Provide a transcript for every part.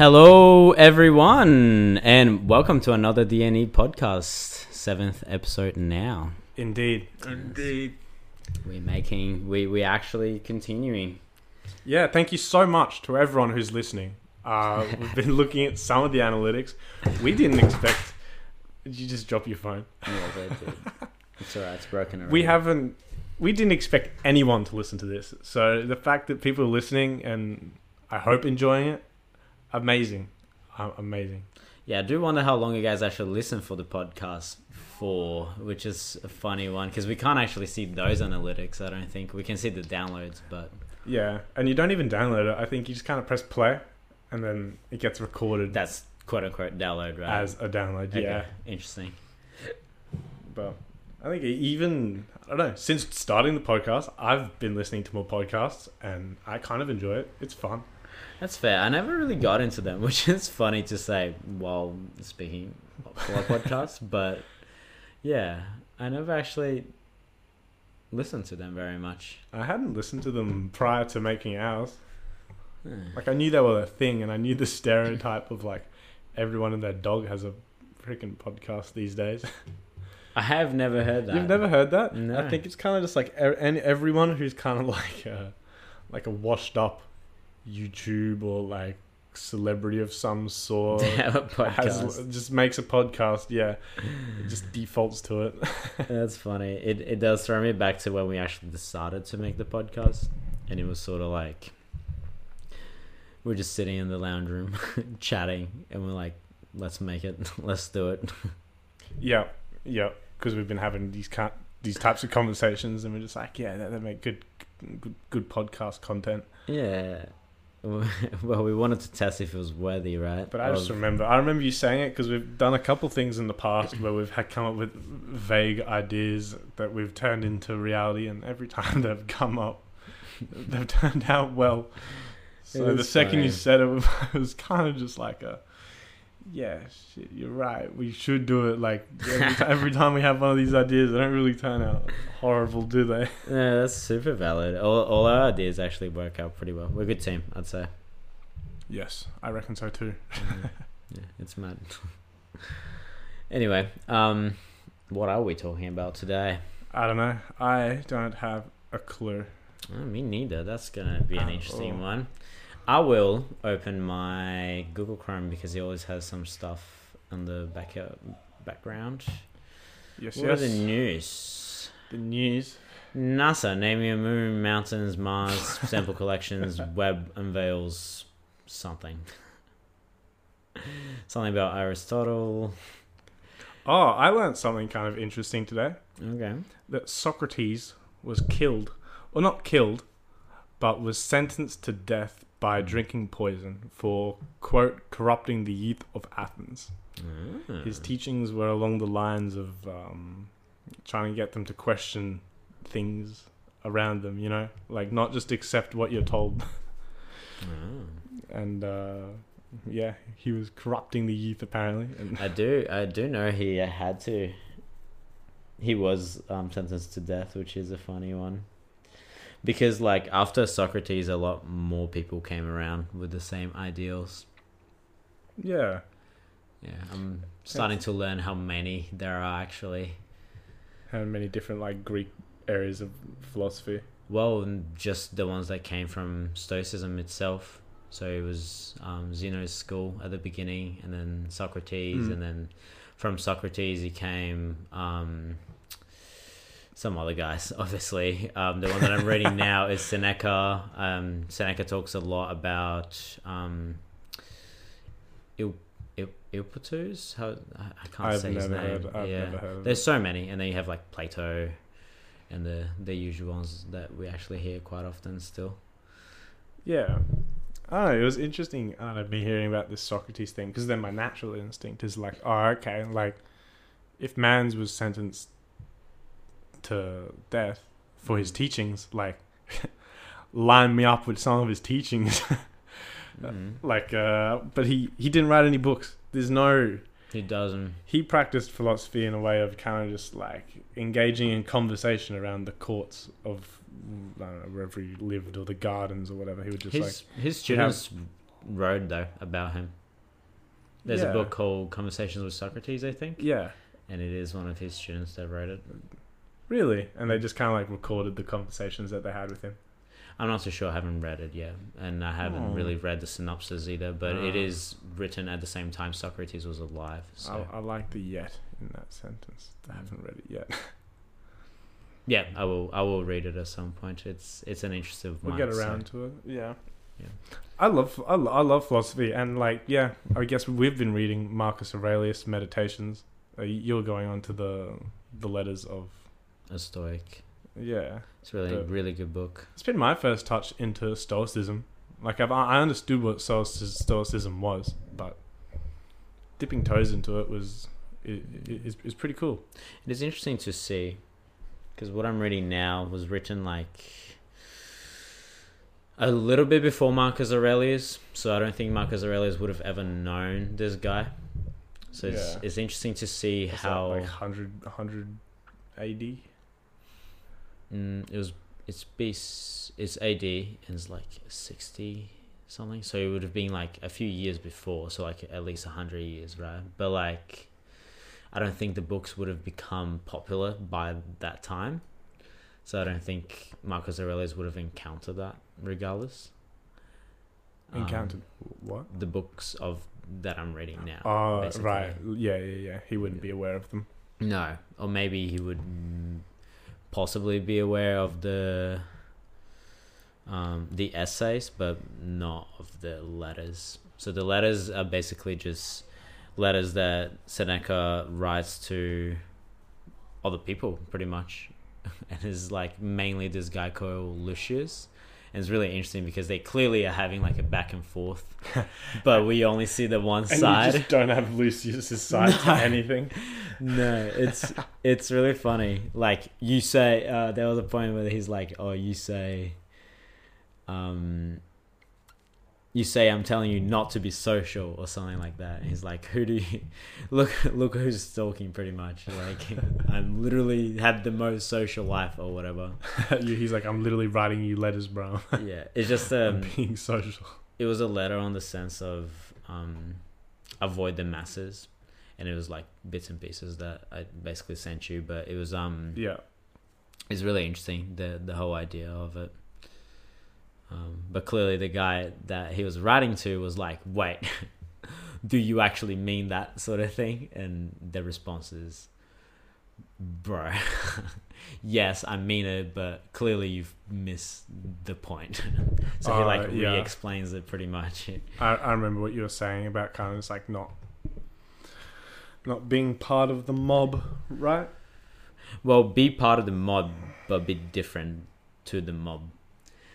Hello, everyone, and welcome to another DNE podcast, seventh episode now. Indeed. Indeed. We're making, we we actually continuing. Yeah, thank you so much to everyone who's listening. Uh, we've been looking at some of the analytics. We didn't expect. Did you just drop your phone? Yeah, they did. It's alright. It's broken. Already. We haven't. We didn't expect anyone to listen to this. So the fact that people are listening and I hope enjoying it, amazing, amazing. Yeah, I do wonder how long you guys actually listen for the podcast for, which is a funny one because we can't actually see those analytics. I don't think we can see the downloads, but Yeah, and you don't even download it. I think you just kind of press play, and then it gets recorded that's quote unquote download, right? as a download. Okay, Yeah, interesting. but I think even I don't know since starting the podcast, I've been listening to more podcasts, and I kind of enjoy it. It's fun. That's fair. I never really got into them, which is funny to say while speaking for a podcast. But yeah, I never actually listened to them very much. I hadn't listened to them prior to making ours. Hmm. Like I knew they were a thing, and I knew the stereotype of like everyone and their dog has a freaking podcast these days. I have never heard that. You've never heard that? No. I think it's kind of just like and everyone who's kind of like a, like a washed up YouTube or like celebrity of some sort. Has, just makes a podcast, yeah. It just defaults to it. That's funny. It it does throw me back to when we actually decided to make the podcast, and it was sort of like we're just sitting in the lounge room chatting, and we're like, "Let's make it. Let's do it." Yeah, yeah. Because we've been having these these types of conversations, and we're just like, yeah, they, they make good, good, good podcast content. Yeah. Well, we wanted to test if it was worthy, right? But I just Of- remember, I remember you saying it because we've done a couple things in the past where we've had come up with vague ideas that we've turned into reality, and every time they've come up, they've turned out well. So the second you said it, it was kind of just like a, yeah, shit, you're right. We should do it. Like every, ti- every time we have one of these ideas, they don't really turn out horrible, do they? Yeah, that's super valid. All, all our ideas actually work out pretty well. We're a good team, I'd say. Yes, I reckon so too. Mhm. yeah, it's mad. anyway, um, what are we talking about today? I don't know. I don't have a clue. Oh, me neither. That's gonna be an interesting oh. one. I will open my Google Chrome because he always has some stuff on the back uh, background. Yes, What yes. are the news? the news. NASA naming a moon, mountains, Mars sample collections. Webb unveils something. Something about Aristotle. Oh, I learned something kind of interesting today. Okay. That Socrates was killed, or not killed, but was sentenced to death by drinking poison for quote corrupting the youth of Athens. Ah. His teachings were along the lines of um, trying to get them to question things around them. You know, like not just accept what you're told. Ah. and uh, yeah, he was corrupting the youth apparently. And I do. I do know he had to. He was um, sentenced to death, which is a funny one. Because like after Socrates, a lot more people came around with the same ideals. yeah, Yeah, I'm starting to learn how many there are actually. how many different like Greek areas of philosophy. Well, just the ones that came from Stoicism itself. So it was um, Zeno's school at the beginning, and then Socrates, Mm. and then from Socrates he came um, some other guys. Obviously, um, the one that I'm reading now is Seneca. Um, Seneca talks a lot about um, Il, Il, Ilpatus. How I can't I've say his name. heard. I've yeah. never heard There's so many, and then you have like Plato, and the the usual ones that we actually hear quite often still. Yeah. I don't know, it was interesting. I don't know, me hearing about this Socrates thing because then my natural instinct is like, oh, okay, like if Mans was sentenced to death for his teachings, like line me up with some of his teachings. Mm. like, uh, but he he didn't write any books. There's no He doesn't. he practiced philosophy in a way of kind of just like engaging in conversation around the courts of I don't know, wherever he lived or the gardens or whatever. He would just like His his students wrote though about him. There's a book called Conversations with Socrates, I think, Yeah, and it is one of his students that wrote it. Really. And they just kind of like recorded the conversations that they had with him. I'm not so sure. I haven't read it yet, and I haven't Oh. really read the synopsis either. But it Ah. is written at the same time Socrates was alive. So I, I like the yet in that sentence. I haven't read it yet. yeah, I will. I will read it at some point. It's it's an interest of We'll get so- around to it. Yeah. Yeah. I love I, I love philosophy and like yeah I guess we've been reading Marcus Aurelius Meditations. Uh, you're going on to the the letters of a Stoic. yeah. It's really really good book. It's been my first touch into Stoicism. Like I've I understood what Stoic- Stoicism was, but dipping toes into it was is is pretty cool. It is interesting to see because what I'm reading now was written like a little bit before Marcus Aurelius, so I don't think Marcus Aurelius would have ever known this guy. So it's, Yeah. it's interesting to see What's that, how like 100 100 AD. Mm, it was. It's base. It's AD and it's like sixty something. So it would have been like a few years before, so like at least hundred years, right? But like, I don't think the books would have become popular by that time. So I don't think Marcus Aurelius would have encountered that, regardless. Um, Encountered what? the books of that I'm reading now. Oh basically. right, yeah yeah yeah. He wouldn't be aware of them. No, or maybe he would possibly be aware of the um, the essays, but not of the letters. So the letters are basically just letters that Seneca writes to other people, pretty much, and is like mainly this guy called Lucius. And it's really interesting because they clearly are having like a back and forth, but we only see the one And side. you just don't have Lucius's side to anything. No, it's it's really funny. Like you say, uh, there was a point where he's like, "Oh, you say, um, you say I'm telling you not to be social or something like that." And he's like, "Who do you look? Look who's stalking, pretty much. Like I'm literally had the most social life or whatever." He's like, I'm literally writing you letters, bro. Yeah, it's just um, being social. it was a letter on the sense of um, avoid the masses, and it was like bits and pieces that I basically sent you, but it was um. Yeah. it's really interesting the the whole idea of it. Um, but clearly, the guy that he was writing to was like, "Wait, do you actually mean that sort of thing?" And the response is, "Bro, yes, I mean it, but clearly you've missed the point." so he Uh, like yeah. re-explains it pretty much. I, I remember what you were saying about kind of just like not not being part of the mob, right? Well, be part of the mob, but be different to the mob.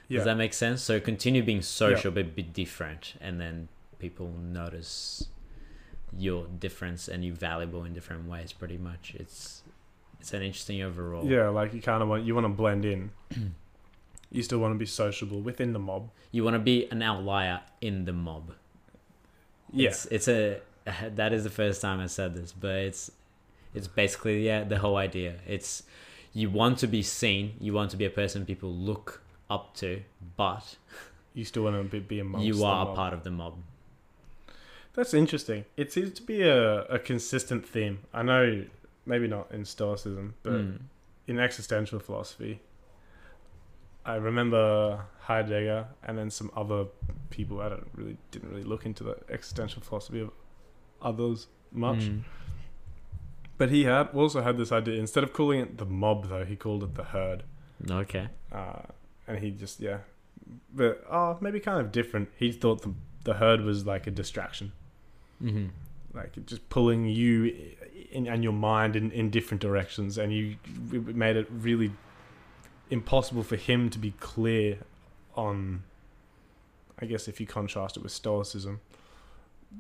Yeah. Does that make sense? So continue being social, but be different, and then people notice your difference and you're valuable in different ways. Pretty much, it's it's an interesting overall. yeah, like you kind of want you want to blend in. you still want to be sociable within the mob. You want to be an outlier in the mob. Yeah. It's, it's a that is the first time I said this, but it's it's basically yeah the whole idea. It's you want to be seen, you want to be a person people look up to, but You still want to be, be mob. you are a part of the mob. That's interesting. It seems to be a, a consistent theme. I know maybe not in Stoicism, but Mm. in existential philosophy. I remember Heidegger and then some other people. I don't really didn't really look into the existential philosophy of others much, Mm. but he had also had this idea. Instead of calling it the mob, though, he called it the herd. Okay. Uh, and he just yeah, but oh, maybe kind of different. He thought the the herd was like a distraction. Mm-hmm. like just pulling you in, and your mind in, in different directions and you made it really impossible for him to be clear on i guess if you contrast it with stoicism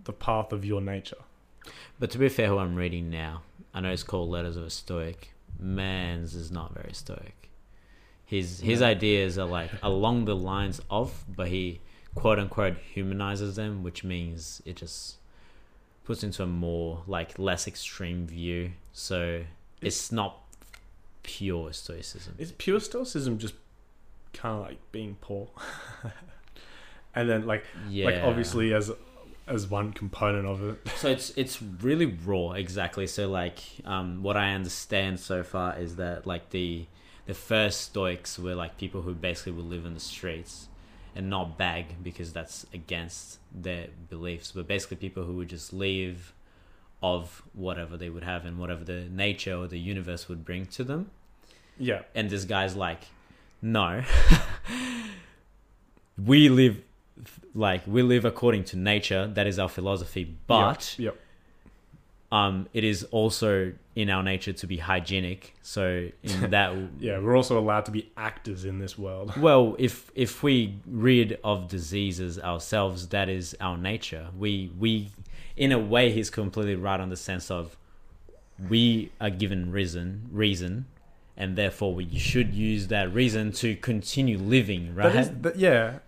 the path of your nature But to be fair, who I'm reading now, I know it's called Letters of a Stoic. Man's is not very stoic. His his No. ideas are like along the lines of, but he quote unquote humanizes them, which means it just puts into a more like less extreme view. So it's not pure stoicism. is pure stoicism just kind of like being poor and then like yeah. like obviously as as one component of it. so it's it's really raw exactly so like um what i understand so far is that like the the first stoics were like people who basically would live in the streets and not beg because that's against their beliefs but basically people who would just live of whatever they would have and whatever the nature or the universe would bring to them. Yeah, and this guy's like no. We live like we live according to nature. That is our philosophy. But yep, um it is also in our nature to be hygienic. So in that yeah, we're also allowed to be actors in this world. well if if we rid of diseases ourselves that is our nature. We we in a way he's completely right on the sense of we are given reason reason and therefore we should use that reason to continue living right That is, that, yeah,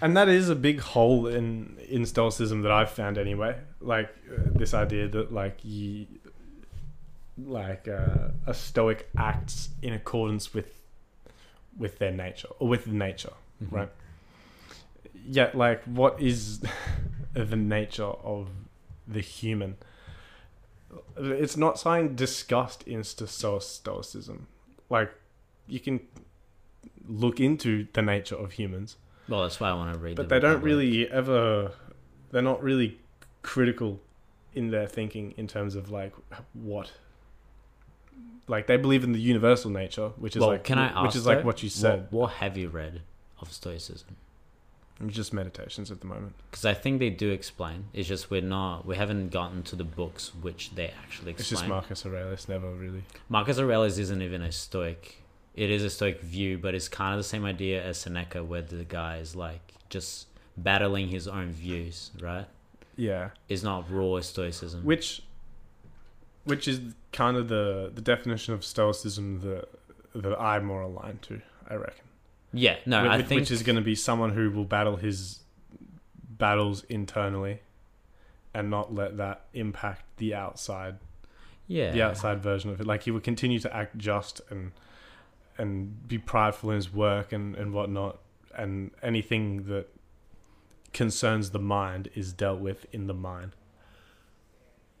and that is a big hole in in stoicism that I've found anyway. Like uh, this idea that like you, like uh, a stoic acts in accordance with with their nature or with nature, Mhm. right? Yet, like, what is the nature of the human? It's not something discussed in sto- stoicism. Like, you can look into the nature of humans, well that's why i want to read but the they don't Republic. really ever. They're not really critical in their thinking in terms of like what. Like they believe in the universal nature, which is well, like can I ask which is like what you said. What, what have you read of Stoicism? Just meditations at the moment. Because I think they do explain. It's just we're not, we haven't gotten to the books which they actually It's just Marcus Aurelius never really. Marcus Aurelius isn't even a Stoic. It is a Stoic view, but it's kind of the same idea as Seneca, where the guy is like just battling his own views, right? Yeah, It's not raw Stoicism. which, which is kind of the the definition of stoicism that that I'm more aligned to. I reckon. yeah, no, Wh- I which, think which is going to be someone who will battle his battles internally, and not let that impact the outside yeah, the outside version of it. Like he would continue to act just and and be prideful in his work and and whatnot, and anything that concerns the mind is dealt with in the mind.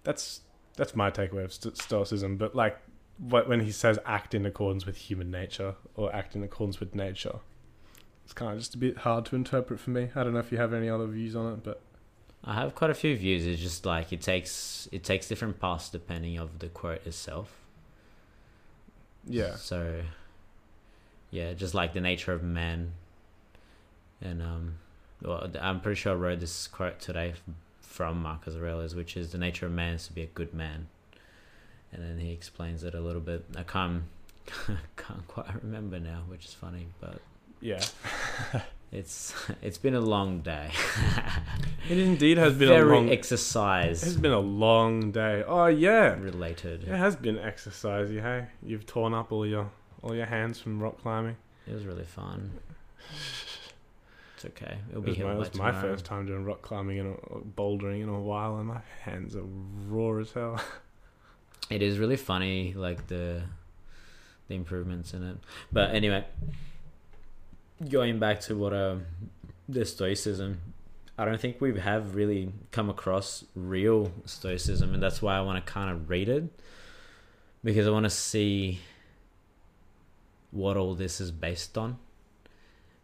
That's that's my takeaway of sto- stoicism. But like, what when he says act in accordance with human nature or act in accordance with nature, it's kind of just a bit hard to interpret for me. I don't know if you have any other views on it, but I have quite a few views. It's just like it takes it takes different paths depending of the quote itself. yeah, So, yeah, just like the nature of man. And um, well, I'm pretty sure I wrote this quote today from Marcus Aurelius, which is the nature of man is to be a good man. And then he explains it a little bit. I can't can't quite remember now, which is funny, but yeah, it's it's been a long day. it indeed has been Very a long. exercise it's been a long day. Oh yeah, related. It has been exercisey, hey? You've torn up all your all your hands from rock climbing. It was really fun. It's okay. It'll It be was, my, it was my first time doing rock climbing and uh, bouldering in a while, and my hands are raw as hell. It is really funny, like the the improvements in it. But anyway, going back to what um the stoicism, I don't think we have really come across real stoicism, and that's why I want to kind of read it because I want to see what all this is based on.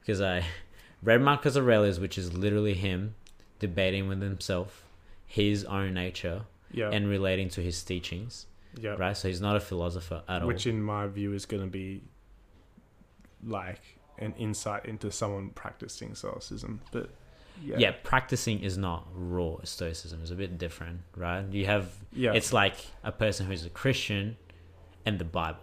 Because I read Marcus Aurelius, which is literally him debating with himself, his own nature, Yeah, and relating to his teachings yeah. right? So he's not a philosopher at Which, all. Which, in my view, is going to be like an insight into someone practicing stoicism. But yeah, Yeah. practicing is not raw stoicism. It's a bit different, right? You have yeah, it's like a person who's a Christian and the Bible.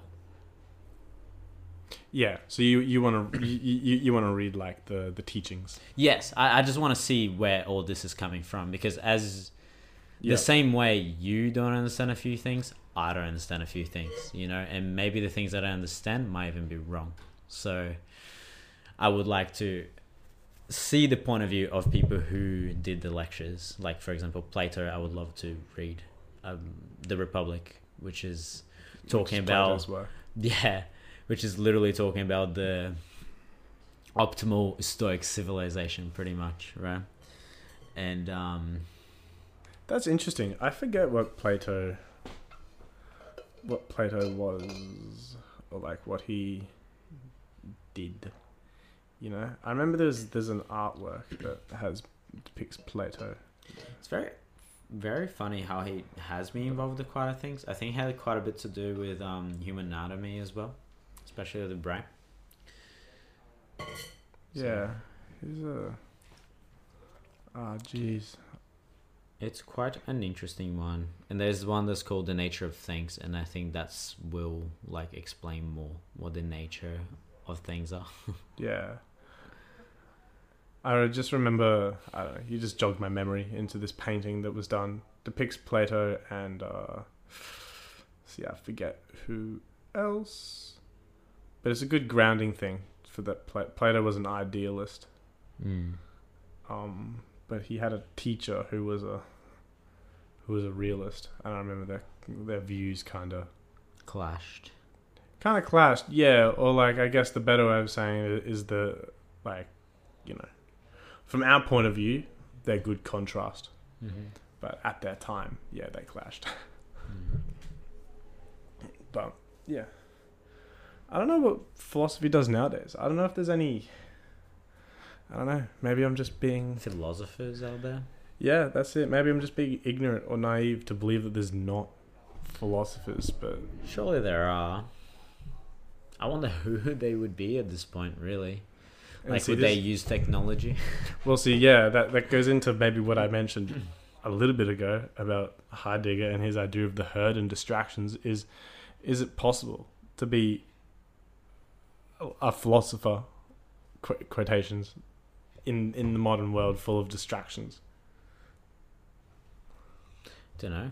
Yeah. So you you want to you, you, want to read like the the teachings. Yes, I, I just want to see where all this is coming from because as Yeah, the same way you don't understand a few things, I don't understand a few things, you know, and maybe the things that I understand might even be wrong. So I would like to see the point of view of people who did the lectures. Like, for example, Plato, I would love to read um, The Republic, which is talking which about yeah, which is literally talking about the optimal Stoic civilization, pretty much, right? And um, That's interesting. I forget what Plato what Plato was or like what he did. You know? I remember there's there's an artwork that has depicts Plato. it's very, very funny how he has been involved with quite a things. I think he had quite a bit to do with um, human anatomy as well, especially with the brain. Yeah. He's a Ah jeez. It's quite an interesting one, and there's one that's called the nature of things, and I think that's will like explain more what the nature of things are. Yeah. I just remember, I don't know, you just jogged my memory into this painting that was done. Depicts Plato and, uh, see, I forget who else. But it's a good grounding thing for that. Pla- Plato was an idealist. Mm. Um, but he had a teacher who was a, who was a realist. And I remember their, their views kind of Clashed. kind of clashed yeah or like i guess the better way of saying it is the like you know from our point of view they're good contrast Mm-hmm. but at that time yeah they clashed Mm. but yeah i don't know what philosophy does nowadays i don't know if there's any i don't know maybe i'm just being Philosophers out there. yeah that's it maybe i'm just being ignorant or naive to believe that there's not philosophers but Surely there are. I wonder who they would be at this point, really. Like, see, would this- they use technology? Well, see, yeah, that that goes into maybe what I mentioned a little bit ago about Heidegger and his idea of the herd and distractions. Is is it possible to be a- philosopher? Qu- quotations in in the modern world full of distractions. Don't know.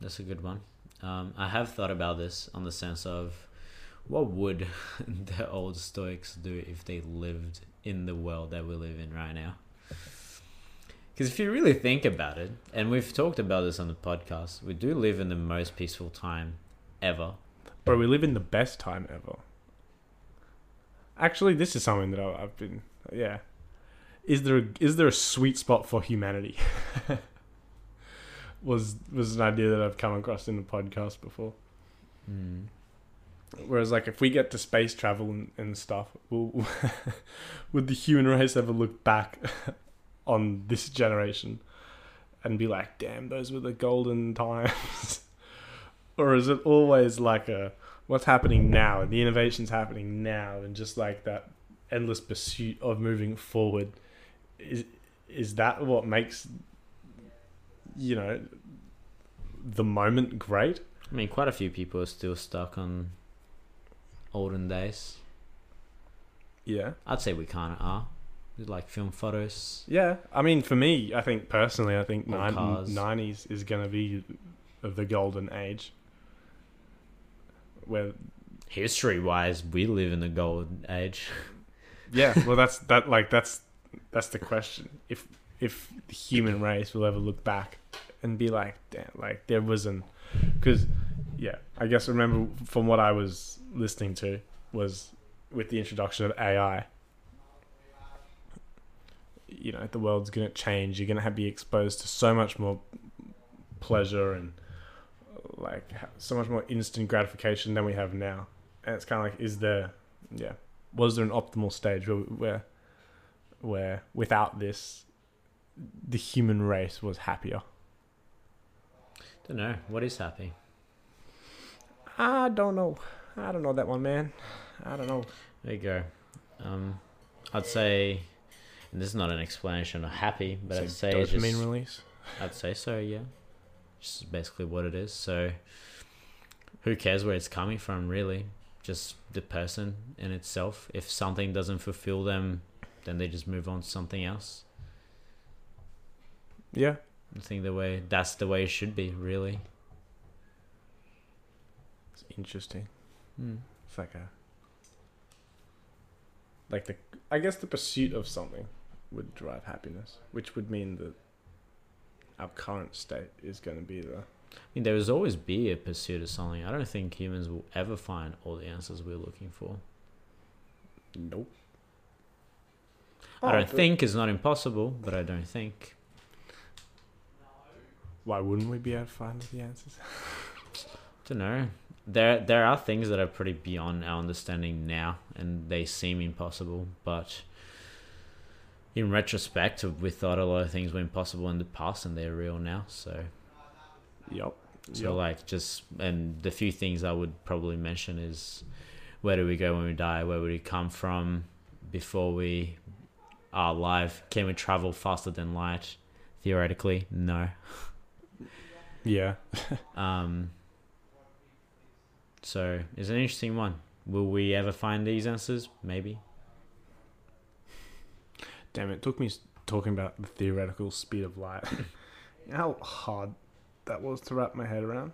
That's a good one. Um, I have thought about this on the sense of what would the old Stoics do if they lived in the world that we live in right now? Because if you really think about it, and we've talked about this on the podcast, we do live in the most peaceful time ever. Bro, we live in the best time ever. Actually, this is something that I've been yeah. Is there a, is there a sweet spot for humanity? was was an idea that I've come across in the podcast before. Mm. Whereas, like, if we get to space travel and, and stuff, will would the human race ever look back on this generation and be like, "Damn, those were the golden times," or is it always like a what's happening now and the innovations happening now and just like that endless pursuit of moving forward? Is is that what makes you know the moment great? I mean, quite a few people are still stuck on olden days. Yeah. I'd say we kind of are. Like film photos. Yeah, I mean, for me, I think personally, I think Or 90s is going to be of the golden age. Where, History wise, we live in the golden age. yeah, well, that's that. Like, that's that's the question. If if the human race will ever look back and be like, damn, like there wasn't, because, yeah, I guess remember from what I was listening to was with the introduction of AI. You know, the world's to change. You're to have be exposed to so much more pleasure and like so much more instant gratification than we have now. And it's kind of like, is there, yeah, was there an optimal stage where, where, where without this, the human race was happier? Don't know. What is happy? I don't know. I don't know that one, man. I don't know. There you go. Um, I'd say, and this is not an explanation of happy, but I'd say it's dopamine just, release. I'd say so. Yeah, just basically what it is. So, who cares where it's coming from? Really, just the person in itself. If something doesn't fulfill them, then they just move on to something else. Yeah. I think the way that's the way it should be. Really. It's interesting. Hmm. It's like a like the I guess the pursuit of something would drive happiness, which would mean that our current state is going to be there. I mean, there will always be a pursuit of something. I don't think humans will ever find all the answers we're looking for. nope. I Oh, don't but think it's not impossible, but I don't think. Why wouldn't we be able to find the answers? don't know. There there are things that are pretty beyond our understanding now, and they seem impossible. But in retrospect, we thought a lot of things were impossible in the past, and they're real now. So yep. So Yup. like just and the few things I would probably mention is where do we go when we die? Where would we come from before we are alive? Can we travel faster than light? Theoretically, no. Yeah. Um, so it's an interesting one. Will we ever find these answers? Maybe. Damn, it took me talking about the theoretical speed of light. You know how hard that was to wrap my head around?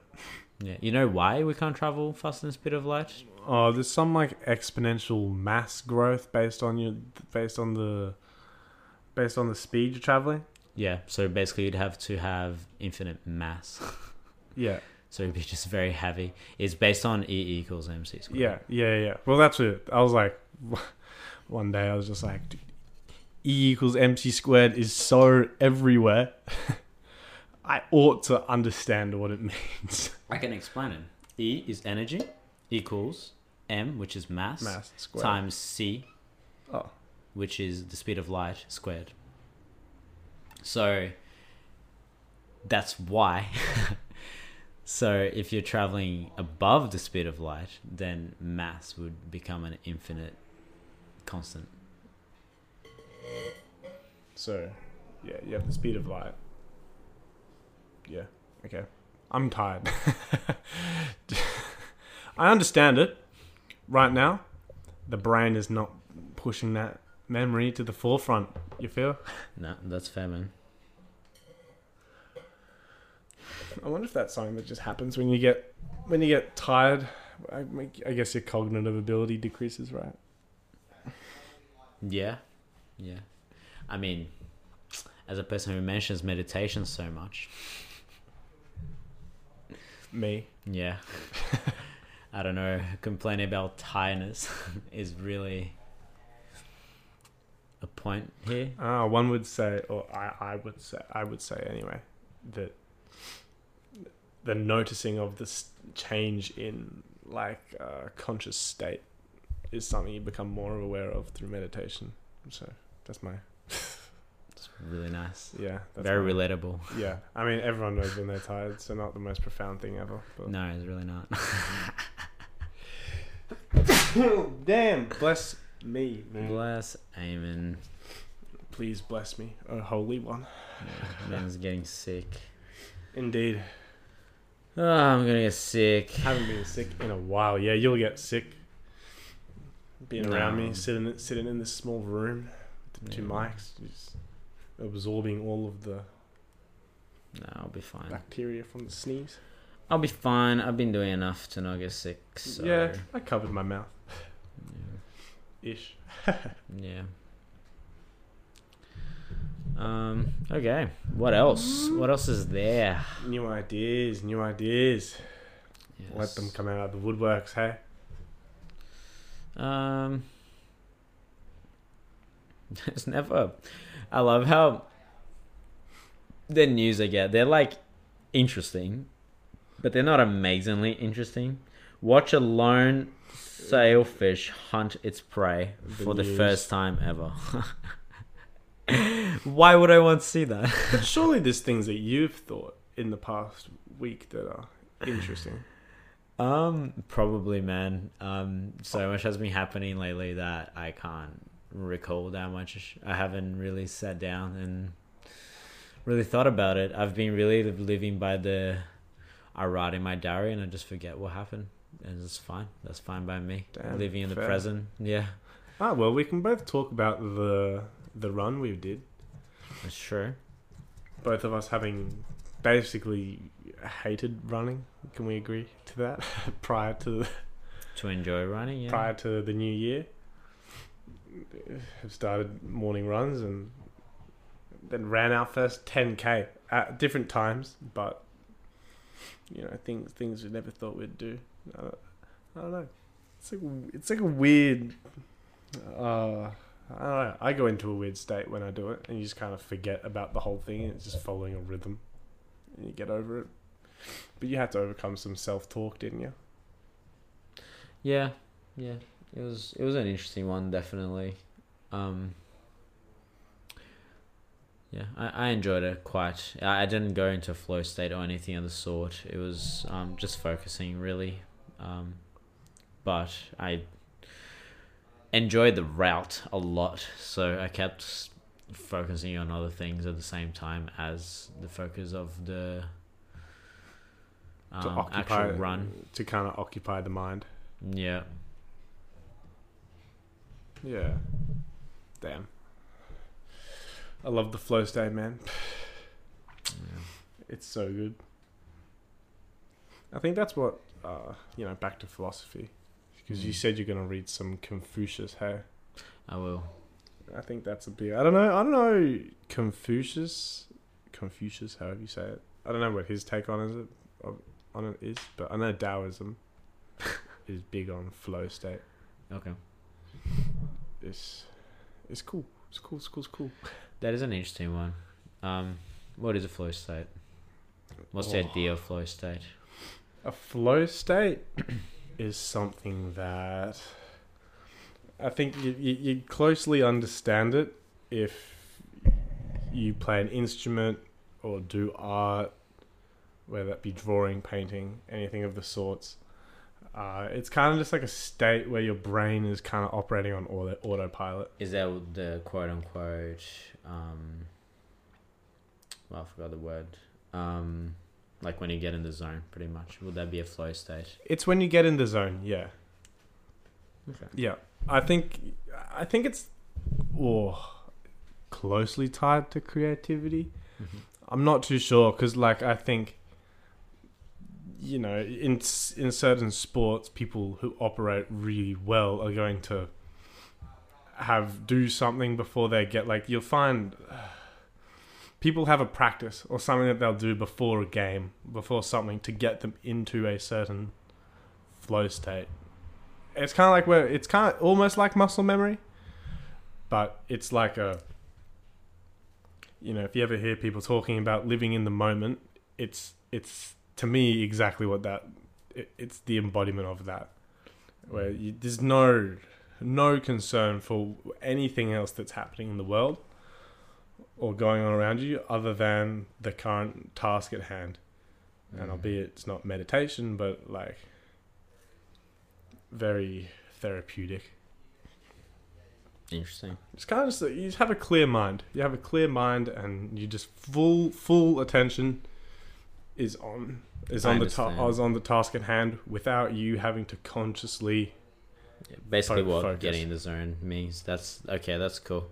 Yeah. You know why we can't travel faster than the speed of light? Oh, there's some like exponential mass growth based on your based on the based on the speed you're traveling. Yeah. So basically, you'd have to have infinite mass. Yeah. So it'd be just very heavy. It's based on E equals MC squared. Yeah, yeah, yeah. Well, that's it. I was like, one day I was just like, E equals MC squared is so everywhere. I ought to understand what it means. I can explain it. E is energy equals M, which is mass, Mass squared. times C, Oh, which is the speed of light squared. So that's why. so if you're traveling above the speed of light, then mass would become an infinite constant. So yeah, you have the speed of light. Yeah. Okay. I'm tired. I understand it. Right now, the brain is not pushing that memory to the forefront. You feel? No, that's fair, man. I wonder if that's something that just happens when you get when you get tired. I, I guess your cognitive ability decreases, right? Yeah, yeah. I mean, as a person who mentions meditation so much, Me. yeah. I don't know. Complaining about tiredness is really a point here. Uh, one would say, or I, I would say, I would say anyway, that the noticing of this change in like uh, conscious state is something you become more aware of through meditation. So that's my It's really nice. yeah. That's Very my- relatable. Yeah, I mean everyone knows when they're tired, so not the most profound thing ever. But No, it's really not. damn, bless me, man. Bless Amen. Please bless me, O Holy One. Yeah, man's getting sick. Indeed. Oh, I'm gonna get sick. Haven't been sick in a while. Yeah, you'll get sick. Being around me, sitting sitting in this small room the two Yeah. mics, just absorbing all of the No, I'll be fine. bacteria from the sneeze. I'll be fine. I've been doing enough to not get sick. So Yeah, I covered my mouth yeah. ish. Yeah. Um. Okay. What else? What else is there? New ideas, new ideas. Let them come out of the woodworks, hey? Um. It's never. I love how the news I get. They're like interesting, but they're not amazingly interesting. Watch a lone sailfish hunt its prey The for the first time ever. Why would I want to see that? But surely there's things that you've thought in the past week that are interesting. Um, probably, man. Um, so much has been happening lately that I can't recall that much. I haven't really sat down and really thought about it. I've been really living by the. I write in my diary and I just forget what happened, and it's fine. That's fine by me. Damn, living in the present, yeah, Ah, well, we can both talk about the the run we did. that's true. Both of us having basically hated running. Can we agree to that? prior to To enjoy running, yeah. prior to the new year, have started morning runs and then ran our first 10k at different times, but you know things things we never thought we'd do. I don't, I don't know. It's like it's like a weird. Uh, I don't know. I go into a weird state when I do it, and you just kind of forget about the whole thing. And it's just following a rhythm, and you get over it. But you had to overcome some self-talk, didn't you? Yeah, yeah. It was it was an interesting one, definitely. Um, yeah, I, I enjoyed it quite. I, I didn't go into flow state or anything of the sort. It was um, just focusing really. Um, but I enjoyed the route a lot, so I kept focusing on other things at the same time as the focus of the to um, occupy actual run. to kind of occupy the mind. Yeah. Yeah. Damn. I love the flow state, man. yeah. It's so good. I think that's what, uh, you know, back to philosophy. Because you Mm. said you're going to read some Confucius, hey? I will. I think that's a big. I don't know. I don't know Confucius, Confucius, however you say it. I don't know what his take on is it on it is, but I know Taoism is big on flow state. Okay. It's it's cool. It's cool. It's cool. It's cool. That is an interesting one. Um, what is a flow state? What's the Oh. idea of flow state? A flow state is something that I think you, you, you closely understand it if you play an instrument or do art, whether that be drawing, painting, anything of the sorts. Uh, it's kind of just like a state where your brain is kind of operating on auto, autopilot. Is that the quote unquote? Um, well, I forgot the word. Um, like when you get in the zone, pretty much. Would that be a flow state? It's when you get in the zone, yeah. Okay. Yeah, I think I think it's oh, closely tied to creativity. Mhm. I'm not too sure because, like, I think you know, in in certain sports, people who operate really well are going to have do something before they get like you'll find people have a practice or something that they'll do before a game, before something to get them into a certain flow state. It's kind of like where it's kind of almost like muscle memory, but it's like a you know, if you ever hear people talking about living in the moment, it's it's to me exactly what that it, it's the embodiment of that where you, there's no no concern for anything else that's happening in the world or going on around you other than the current task at hand and Mm. albeit it's not meditation but like very therapeutic Interesting. it's kind of just you just have a clear mind. You have a clear mind, and you just full full attention is on is I on the ta- is on the task at hand without you having to consciously. Yeah, basically, Fo- what focus. getting in the zone means. That's okay. That's cool.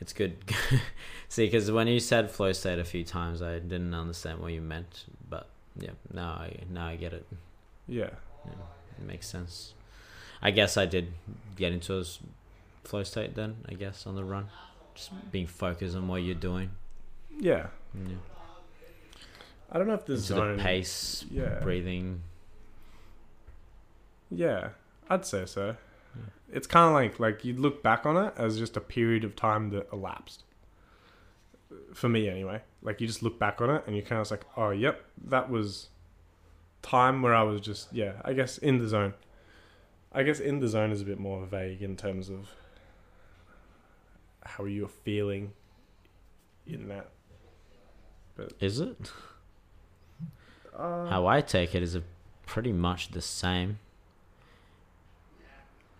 It's good. See, because when you said flow state a few times, I didn't understand what you meant. But yeah, now I now I get it. Yeah, It makes sense. I guess I did get into a flow state then. I guess on the run, just being focused on what you're doing. yeah. Yeah. I don't know if the Into zone the pace, Yeah, breathing. yeah. I'd say so. Yeah. It's kind of like like you look back on it as just a period of time that elapsed. For me, anyway. Like you just look back on it and you kind of like, oh, yep, that was time where I was just yeah. I guess in the zone. I guess in the zone is a bit more vague in terms of how you're feeling in that. Is it? Uh, How I take it is a pretty much the same.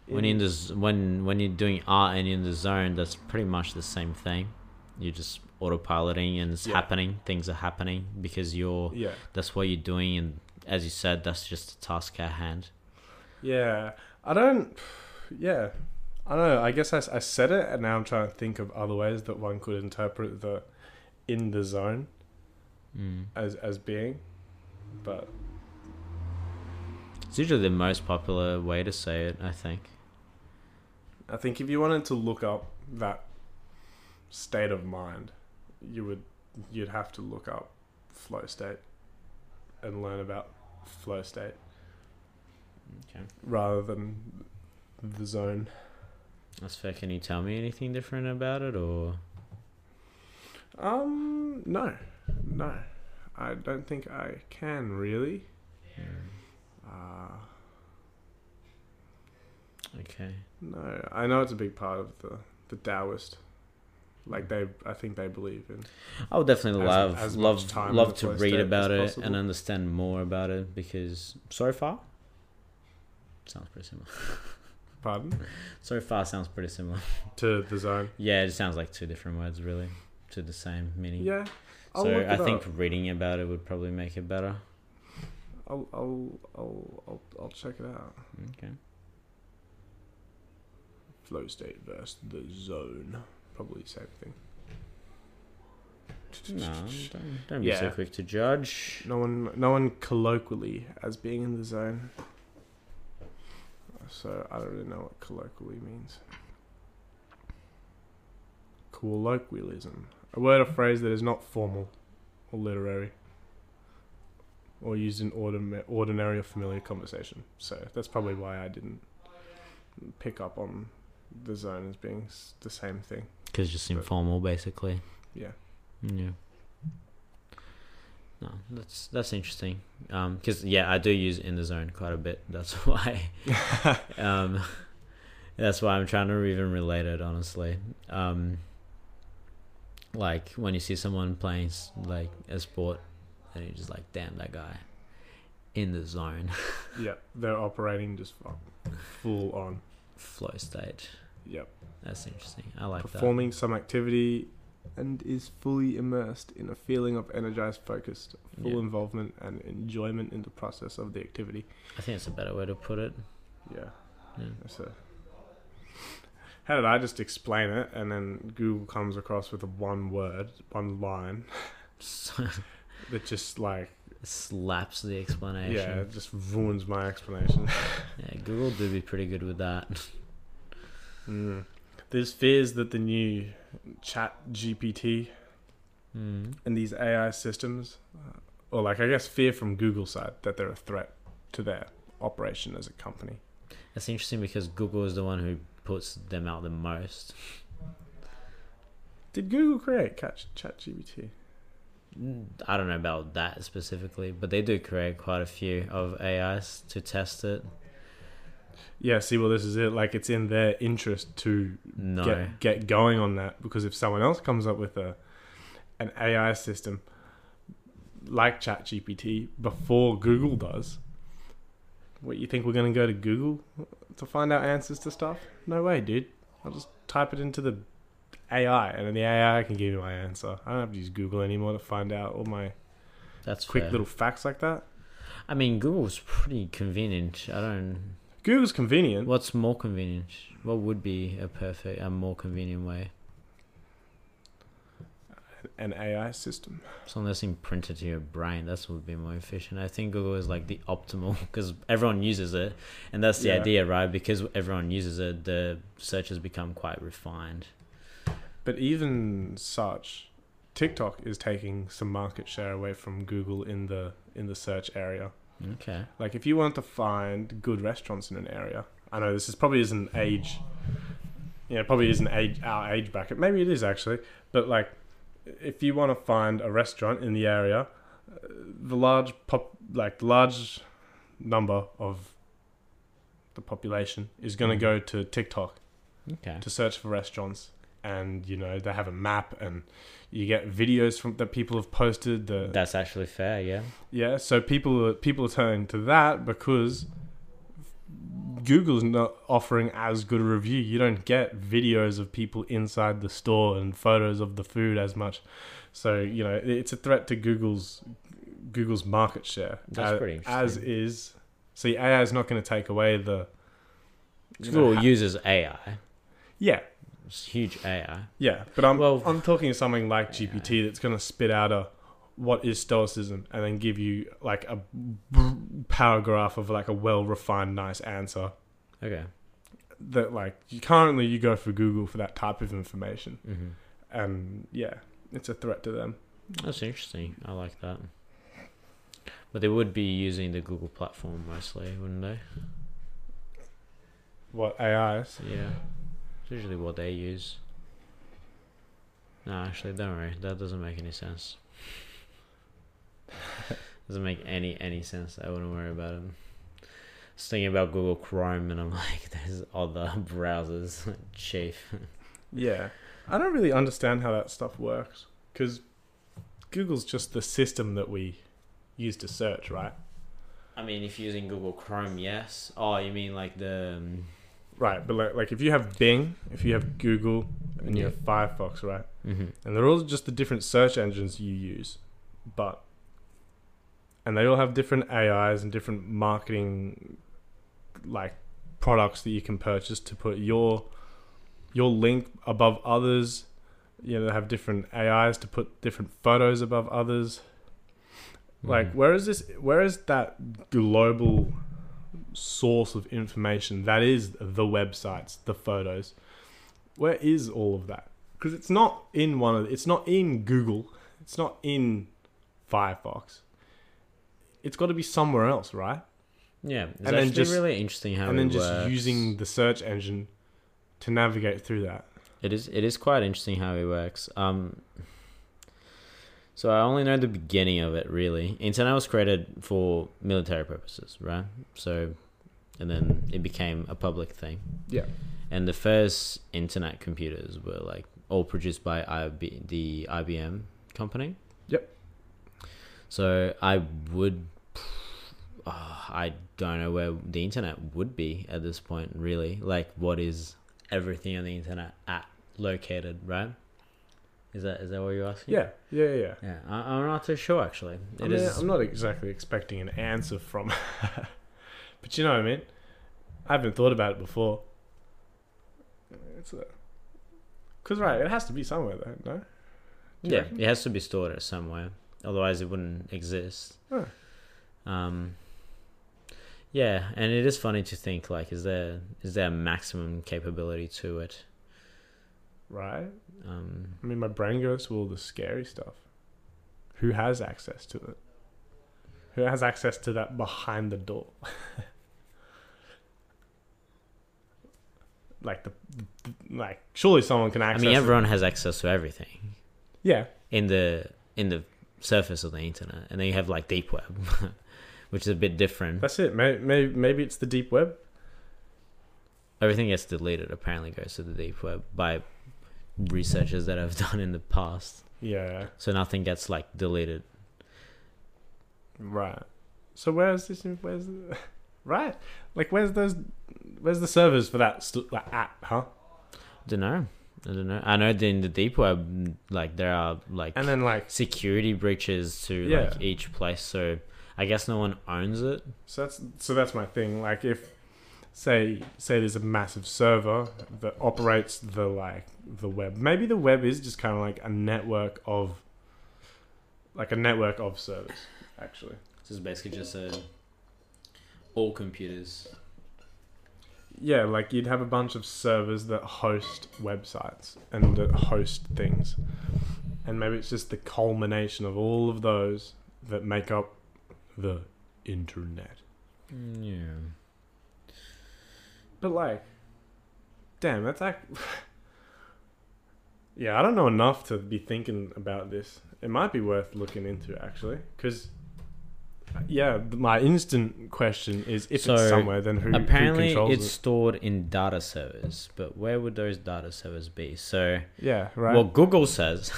When you're in the when when you're doing art and you're in the zone, that's pretty much the same thing. You're just autopiloting and it's Yeah. happening. Things are happening because you're yeah. that's what you're doing, and as you said, that's just a task at hand. Yeah, I don't. Yeah, I don't know. I guess I, I said it, and now I'm trying to think of other ways that one could interpret the in the zone Mm. as as being, but It's usually the most popular way to say it. I think. I think if you wanted to look up that state of mind, you would you'd have to look up flow state and learn about flow state Okay. rather than the zone. That's fair. Can you tell me anything different about it, or Um, no, no, I don't think I can really. Uh, okay? no, I know it's a big part of the the Taoist. Like they, I think they believe in. I would definitely As- love as love love to read about it possible. and understand more about it because so far sounds pretty similar. Pardon So far sounds pretty similar. to the zone. Yeah, it sounds like two different words really to the same meaning. Yeah, I'll so I think up. reading about it would probably make it better. I'll, I'll, I'll, I'll, I'll check it out. Okay. Flow state versus the zone, probably the same thing. No, don't, don't be so quick to judge. No one, no one colloquially as being in the zone. So I don't really know what colloquially means. Colloquialism, a word or phrase that is not formal or literary, or used in ordin- ordinary or familiar conversation. So that's probably why I didn't pick up on the zone as being the same thing. Because just But- informal, basically. Yeah. Yeah. No, that's that's interesting. Um, because yeah, I do use in the zone quite a bit. That's why. um, that's why I'm trying to even relate it. Honestly, um, like when you see someone playing like a sport, and you're just like, damn, that guy, in the zone, yeah, they're operating just full on. flow state. Yep. That's interesting. I like that. performing some activity and is fully immersed in a feeling of energized focused full Yeah. involvement and enjoyment in the process of the activity. I think it's a better way to put it. Yeah. Yeah. That's a how did I just explain it and then Google comes across with a one word, one line that just like slaps the explanation. yeah, it just ruins my explanation. Yeah, Google do be pretty good with that. Mm. There's fears that the new chat GPT Mm. and these AI systems, or like I guess fear from Google side that they're a threat to their operation as a company. That's interesting because Google is the one who puts them out the most. Did Google create Chat ChatGPT? Mm, I don't know about that specifically, but they do create quite a few of AIs to test it. Yeah, see, well, this is it. Like, it's in their interest to No. get get going on that because if someone else comes up with a an AI system like ChatGPT before Google does, what you think we're going to go to Google to find out answers to stuff? No way, dude. I'll just type it into the AI, and then the AI can give me my answer. I don't have to use Google anymore to find out all my That's quick fair. little facts like that. I mean, Google's pretty convenient. I don't. Google's convenient. What's more convenient? What would be a perfect, a more convenient way? An AI system. So Something imprinted to your brain. That's what would be more efficient. I think Google is like the optimal because everyone uses it, and that's the Yeah. idea, right? Because everyone uses it, the searches become quite refined. But even such, TikTok is taking some market share away from Google in the in the search area. Okay. Like if you want to find good restaurants in an area, I know this is probably isn't age, yeah, it probably isn't age our age bracket. Maybe it is actually, but like if you want to find a restaurant in the area, the large pop like large number of the population is going to Mhm. go to TikTok Okay. to search for restaurants and you know they have a map and you get videos from that people have posted the That's actually fair. Yeah. yeah so people people are turning to that because Google's not offering as good a review. You don't get videos of people inside the store and photos of the food as much. So you know it's a threat to Google's Google's market share. That's as, pretty as is see AI is not going to take away the you know, Google ha- uses AI. yeah. It's huge AI. Yeah, but I'm Well- I'm talking something like GPT that's going to spit out a what is stoicism and then give you like a paragraph of like a well refined nice answer Okay. that like you currently you go for Google for that type of information hmm and yeah it's a threat to them That's interesting. I like that. But they would be using the Google platform mostly, wouldn't they? what AIs Yeah. It's usually what they use. No, actually, don't worry. That doesn't make any sense. doesn't make any any sense. I wouldn't worry about it. I was thinking about Google Chrome, and I'm like, there's other browsers, chief. Yeah, I don't really understand how that stuff works because Google's just the system that we use to search, right? I mean, if you're using Google Chrome, yes. Oh, you mean like the um, Right, but like, like if you have Bing, if you have Google, and you have Firefox, right, mm-hmm. and they're all just the different search engines you use, but and they all have different AIs and different marketing like products that you can purchase to put your your link above others. You know, they have different AIs to put different photos above others. Like, Mm-hmm. where is this? Where is that global source of information that is the websites, the photos? Where is all of that? Because it's not in one of. It's not in Google. It's not in Firefox. It's got to be somewhere else, right? yeah, it's and then actually just- really interesting how and then just works. using the search engine to navigate through that. It is it is quite interesting how it works. Um so I only know the beginning of it really. Internet was created for military purposes, right? So and then it became a public thing. Yeah. And the first internet computers were like all produced by IB, the IBM company. Yep. So I would uh, I don't know where the internet would be at this point really. Like what is everything on the internet at located, right? Is that is that what you're asking? Yeah, yeah, yeah. Yeah, I, I'm not too sure actually. I mean, is... I'm not exactly expecting an answer from, but you know what I mean. I haven't thought about it before. It's a, cause right, it has to be somewhere though, no? Yeah, reckon? it has to be stored somewhere, otherwise it wouldn't exist. Huh. Um. Yeah, and it is funny to think like, is there is there a maximum capability to it? Right. Um, I mean, my brain goes to all the scary stuff. Who has access to it? Who has access to that behind the door? like the, the- like surely someone can access. I mean, it. everyone has access to everything Yeah, in the in the surface of the internet, and then you have like deep web, which is a bit different. that's it. Maybe, maybe maybe it's the deep web. Everything gets deleted. Apparently, goes to the deep web by researchers that have done in the past. Yeah, So nothing gets like deleted. right. So where's this? Where's the, right? Like where's those? Where's the servers for that, st- that app? Huh? Don't know. I don't know. I know in the deep web, like there are like And then like security breaches to Yeah. like each place. So I guess no one owns it. So that's so that's my thing. Like if say say there's a massive server that operates the like the web. Maybe the web is just kind of like a network of like a network of servers actually. This is basically just a all computers. Yeah, like you'd have a bunch of servers that host websites and that host things. And maybe it's just the culmination of all of those that make up the internet. Yeah. But like, damn, that's like, yeah, I don't know enough to be thinking about this. It might be worth looking into actually, because yeah, my instant question is if So, it's somewhere, then who Apparently, who controls it's it? stored in data servers, but where would those data servers be? So, Yeah, right. well, Google says,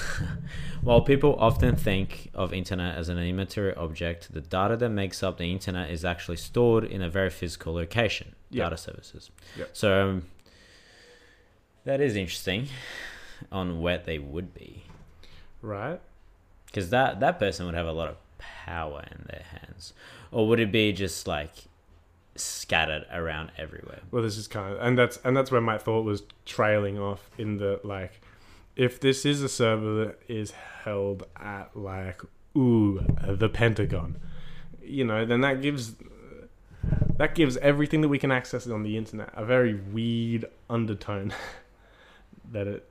while people often think of internet as an immaterial object, the data that makes up the internet is actually stored in a very physical location. Yeah. Data services. Yeah. So um, that is interesting on where they would be, right. because that that person would have a lot of power in their hands, or would it be just like scattered around everywhere? Well, this is kind of, and that's and that's where my thought was trailing off in the like, if this is a server that is held at like, ooh, the Pentagon, you know, then that gives that gives everything that we can access on the internet a very weird undertone that it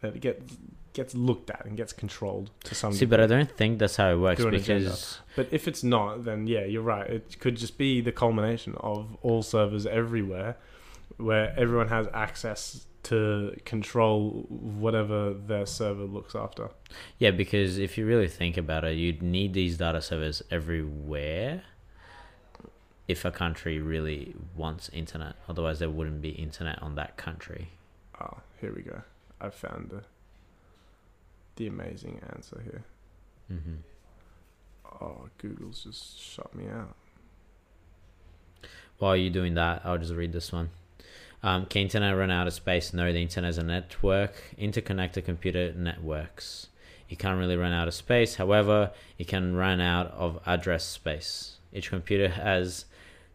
that it gets gets looked at and gets controlled to some. See, but I don't think that's how it works agenda. because But if it's not, then yeah, you're right. It could just be the culmination of all servers everywhere, where everyone has access to control whatever their server looks after. Yeah, because if you really think about it, you'd need these data servers everywhere if a country really wants internet. Otherwise, there wouldn't be internet on that country. Oh, here we go. I found the the amazing answer here. hmm Oh, Google's just shut me out. While you're doing that, I'll just read this one. Um, can internet run out of space? No, the internet is a network, interconnected computer networks. It can't really run out of space. However, it can run out of address space. Each computer has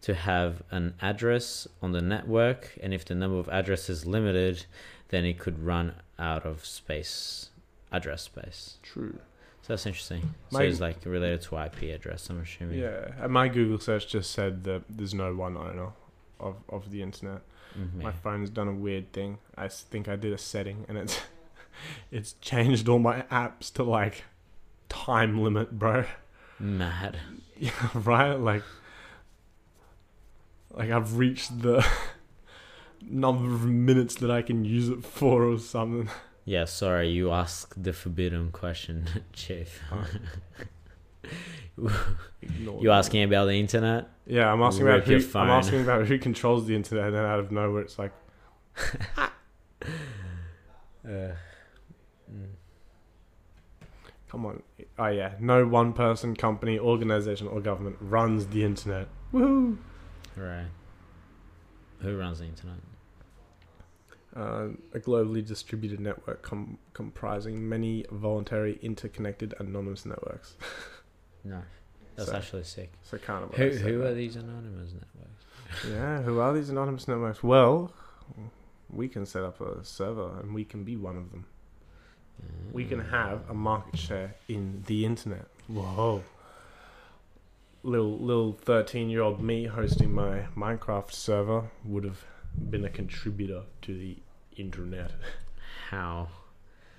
to have an address on the network, and if the number of addresses is limited, then it could run out of space, address space. True. So that's interesting. So My- it's like related to IP address, I'm assuming. Yeah, and my Google search just said that there's no one owner of, of the internet. Mhm. My phone's done a weird thing. I think I did a setting, and it's it's changed all my apps to like time limit, bro. Mad. Yeah, right. Like, like I've reached the number of minutes that I can use it for, or something. Yeah, sorry, you asked the forbidden question, Chief. You asking about the internet? Yeah, I'm asking Rip about who. I'm asking about who controls the internet, and then out of nowhere, it's like, Uh, come on. Oh yeah, no one person, company, organization, or government runs the internet. Woohoo! right. Who runs the internet? Uh, a globally distributed network com- comprising many voluntary, interconnected, anonymous networks. No, that's So- actually sick. So. Who who are these anonymous networks? Yeah, who are these anonymous networks? Well, we can set up a server and we can be one of them. We can have a market share in the internet. Whoa. Little little 13-year-old me hosting my Minecraft server would have been a contributor to the internet How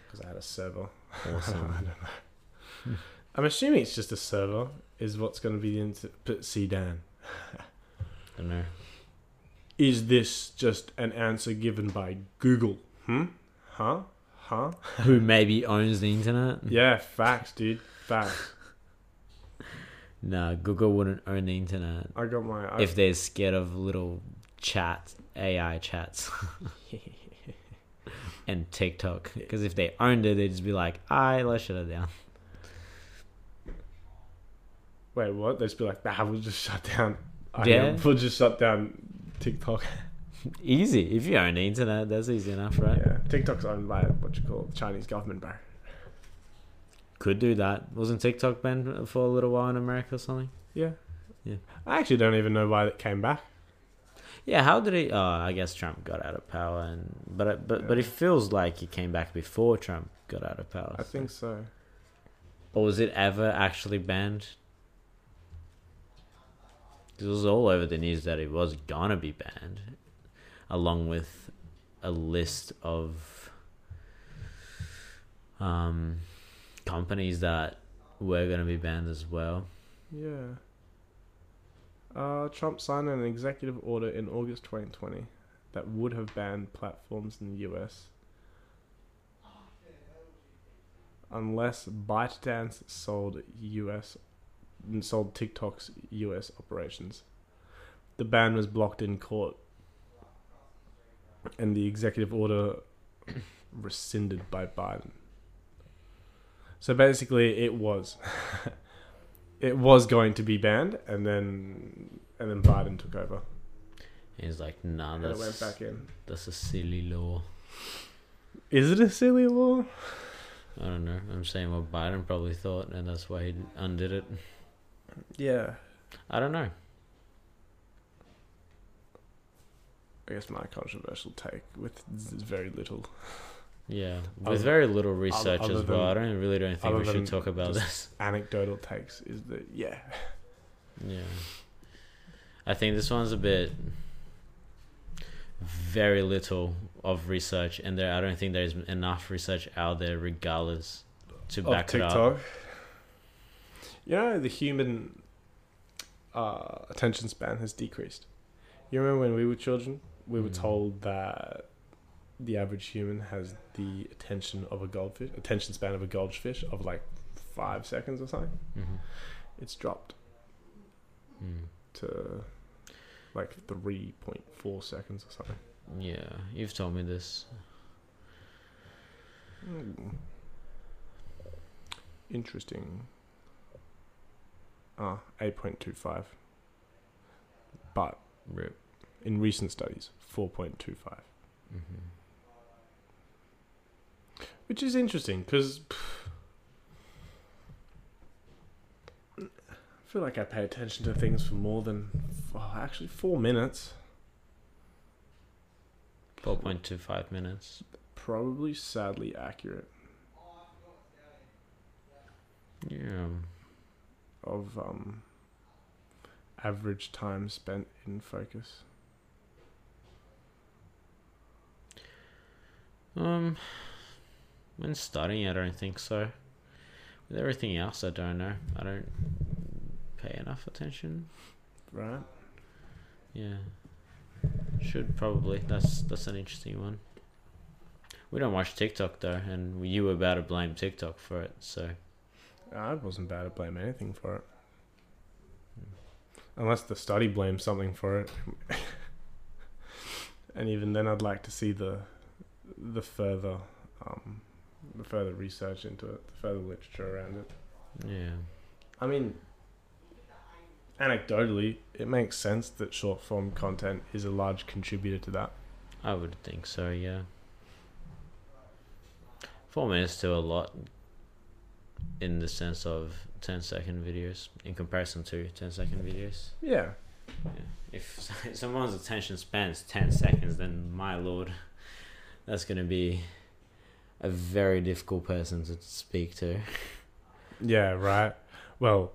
because I had a server. I don't know. I'm assuming it's just a server is what's going to be the inter- but see Dan. I don't know. Is this just an answer given by Google? Hmm? Huh? Huh? Who maybe owns the internet? Yeah, facts, dude. Facts. No, Google wouldn't own the internet I got my. I, if they're scared of little chat AI chats and TikTok. Because if they owned it, they'd just be like, "I let's shut it down." Wait, what? They'd just be like, nah, we'll just shut down. I Yeah. know, We'll just shut down TikTok. Easy. If you own the internet, that's easy enough, right? Yeah. TikTok's owned by what you call the Chinese government, bro. Could do that. Wasn't TikTok banned for a little while in America or something? Yeah. Yeah. I actually don't even know why it came back. Yeah, how did he? Oh, I guess Trump got out of power, and but it- but but it feels like he came back before Trump got out of power. I think so. Or was it ever actually banned? It was all over the news that it was gonna be banned, along with a list of um, companies that were gonna be banned as well. Yeah. Uh, Trump signed an executive order in August 2020 that would have banned platforms in the US unless ByteDance sold US sold TikTok's US operations. The ban was blocked in court, and the executive order rescinded by Biden. So basically, it was. it was going to be banned, and then and then Biden took over, He's like, nah, and that's went back in. that's a silly law. Is it a silly law? I don't know. I'm saying what Biden probably thought, and that's why he undid it. Yeah, I don't know. I guess my controversial take with very little. Yeah, Other- with very little research other as well. I don't really don't think we should talk about this. Anecdotal takes is that yeah, Yeah, I think this one's a bit very little of research, and there I don't think there's enough research out there, regardless, to of back it up. You know the human uh, attention span has decreased. You remember when we were children, we were Mm. told that the average human has the attention of a goldfish, attention span of a goldfish of like five seconds or something. Mm-hmm. It's dropped Mm. to like three point four seconds or something. Yeah, you've told me this. Hmm. Interesting. Ah, eight point two five. But Rip. in recent studies, four point two five. Mm-hmm. Which is interesting because I feel like I pay attention to things for more than, well, actually, four minutes. Four point two five minutes. Probably sadly accurate Yeah. of um, average time spent in focus. Um, when studying, I don't think so. With everything else, I don't know. I don't pay enough attention. Right? Yeah, should probably. That's that's an interesting one. We don't watch TikTok though, and you were about to blame TikTok for it. So I wasn't about to blame anything for it. Unless the study blames something for it. and even then I'd like to see the the further um, the further research into it, the further literature around it. yeah, I mean anecdotally, it makes sense that short form content is a large contributor to that. I would think so. Yeah, four minutes to a lot in the sense of 10 second videos in comparison to 10 second videos. Yeah. yeah. If someone's attention span is 10 seconds, then my lord, that's going to be a very difficult person to speak to. Yeah, right. Well,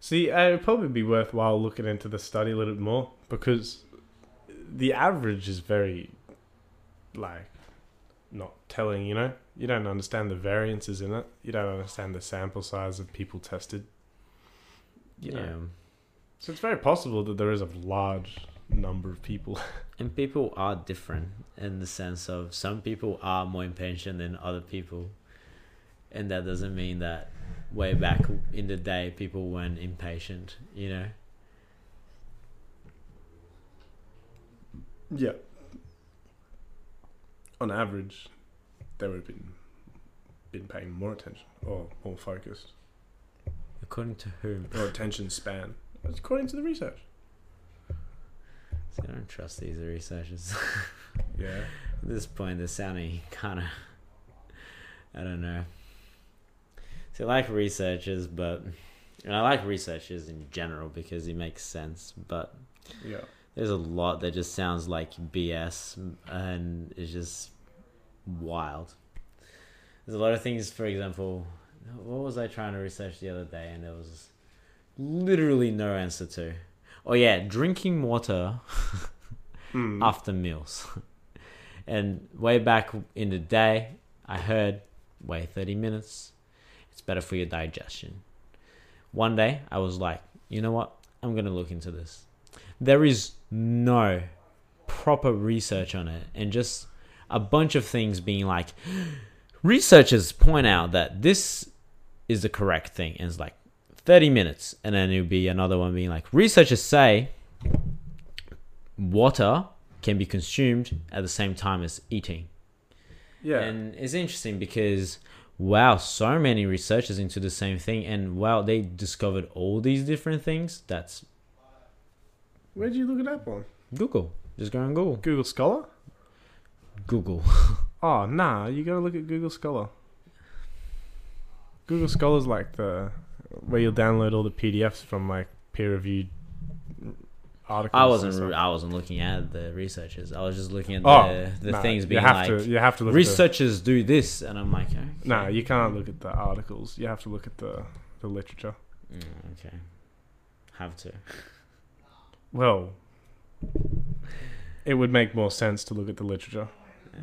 see, uh, it'd probably be worthwhile looking into the study a little bit more because the average is very, like, not telling, you know? You don't understand the variances in it. You don't understand the sample size of people tested. You know? Yeah. So it's very possible that there is a large number of people. And people are different in the sense of some people are more impatient than other people. And that doesn't mean that way back in the day people weren't impatient, you know? Yeah. On average, they would have been been paying more attention or more focused According to whom? or attention span. According to the research. See, I don't trust these researchers. Yeah. At this point, they're sounding kind of. I don't know. See, I like researchers, but. And I like researchers in general because it makes sense, but Yeah. there's a lot that just sounds like BS and is just wild. There's a lot of things, for example, what was I trying to research the other day and there was literally no answer to? Oh, yeah, drinking water Mm. after meals. and way back in the day, I heard wait 30 minutes. It's better for your digestion. One day, I was like, you know what? I'm going to look into this. There is no proper research on it, and just a bunch of things being like, researchers point out that this is the correct thing. And it's like 30 minutes. And then it'll be another one being like, researchers say water can be consumed at the same time as eating. Yeah. And it's interesting because wow, so many researchers into the same thing and wow, they discovered all these different things. That's Where'd you look it up on? Google. Just go on Google. Google Scholar? Google. Oh, nah. You gotta look at Google Scholar. Google Scholar's like the where you'll download all the PDFs from like peer reviewed articles. I wasn't. I wasn't looking at the researchers. I was just looking at Oh, the the nah, things you have like to you have to look researchers do this and I'm like, okay. the, Nah, you can't look at the articles. You have to look at the the literature. Mm, okay. Have to. Well, it would make more sense to look at the literature Yeah,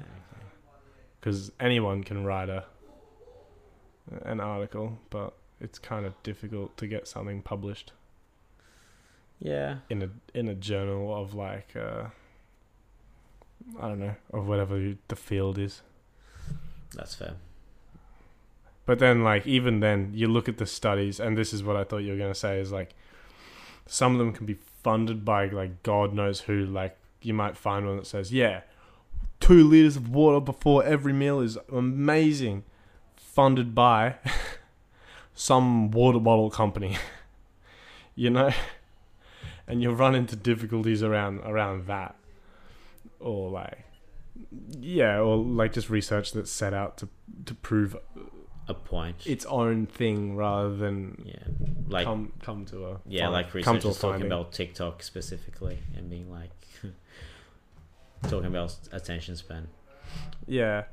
because anyone can write a an article, but it's kind of difficult to get something published Yeah. in a in a journal of like uh, I don't know, of whatever the field is. That's fair. But then, like, even then, you look at the studies, and this is what I thought you were going to say is like, some of them can be funded by, like, God knows who. Like, you might find one that says, yeah, two liters of water before every meal is amazing, funded by some water bottle company, you know? And you'll run into difficulties around around that. Or, like, yeah, or like just research that's set out to to prove A point. its own thing rather than yeah, like come come to a yeah, like come to a talking finding. about TikTok specifically and being like talking about attention span. yeah.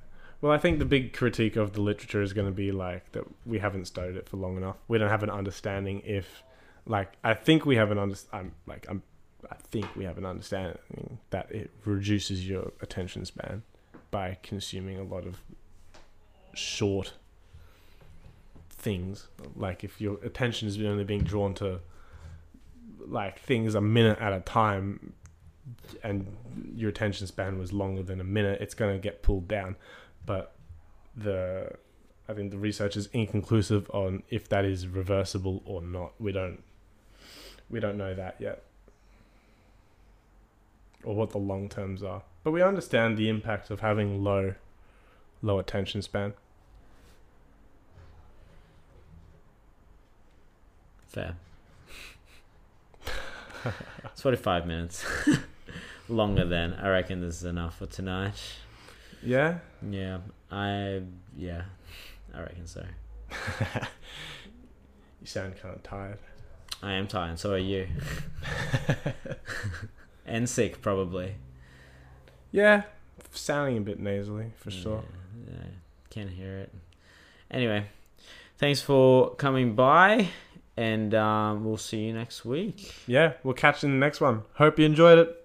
Well, I think the big critique of the literature is going to be like that we haven't studied it for long enough. We don't have an understanding if, like, I think we have an under. I'm like I'm. I think we have an understanding that it reduces your attention span by consuming a lot of short things. Like if your attention is only being drawn to like things a minute at a time and your attention span was longer than a minute, it's going to get pulled down. But the I think the research is inconclusive on if that is reversible or not. We don't we don't know that yet. Or what the long terms are. But we understand the impact of having low low attention span. Fair. it's forty five minutes. Longer than I reckon this is enough for tonight. Yeah? Yeah. I yeah. I reckon so. You sound kind of tired. I am tired, so are you. and sick probably. Yeah, sounding a bit nasally for sure. Yeah, yeah, can hear it. Anyway, thanks for coming by, and um, we'll see you next week. Yeah, we'll catch you in the next one. Hope you enjoyed it.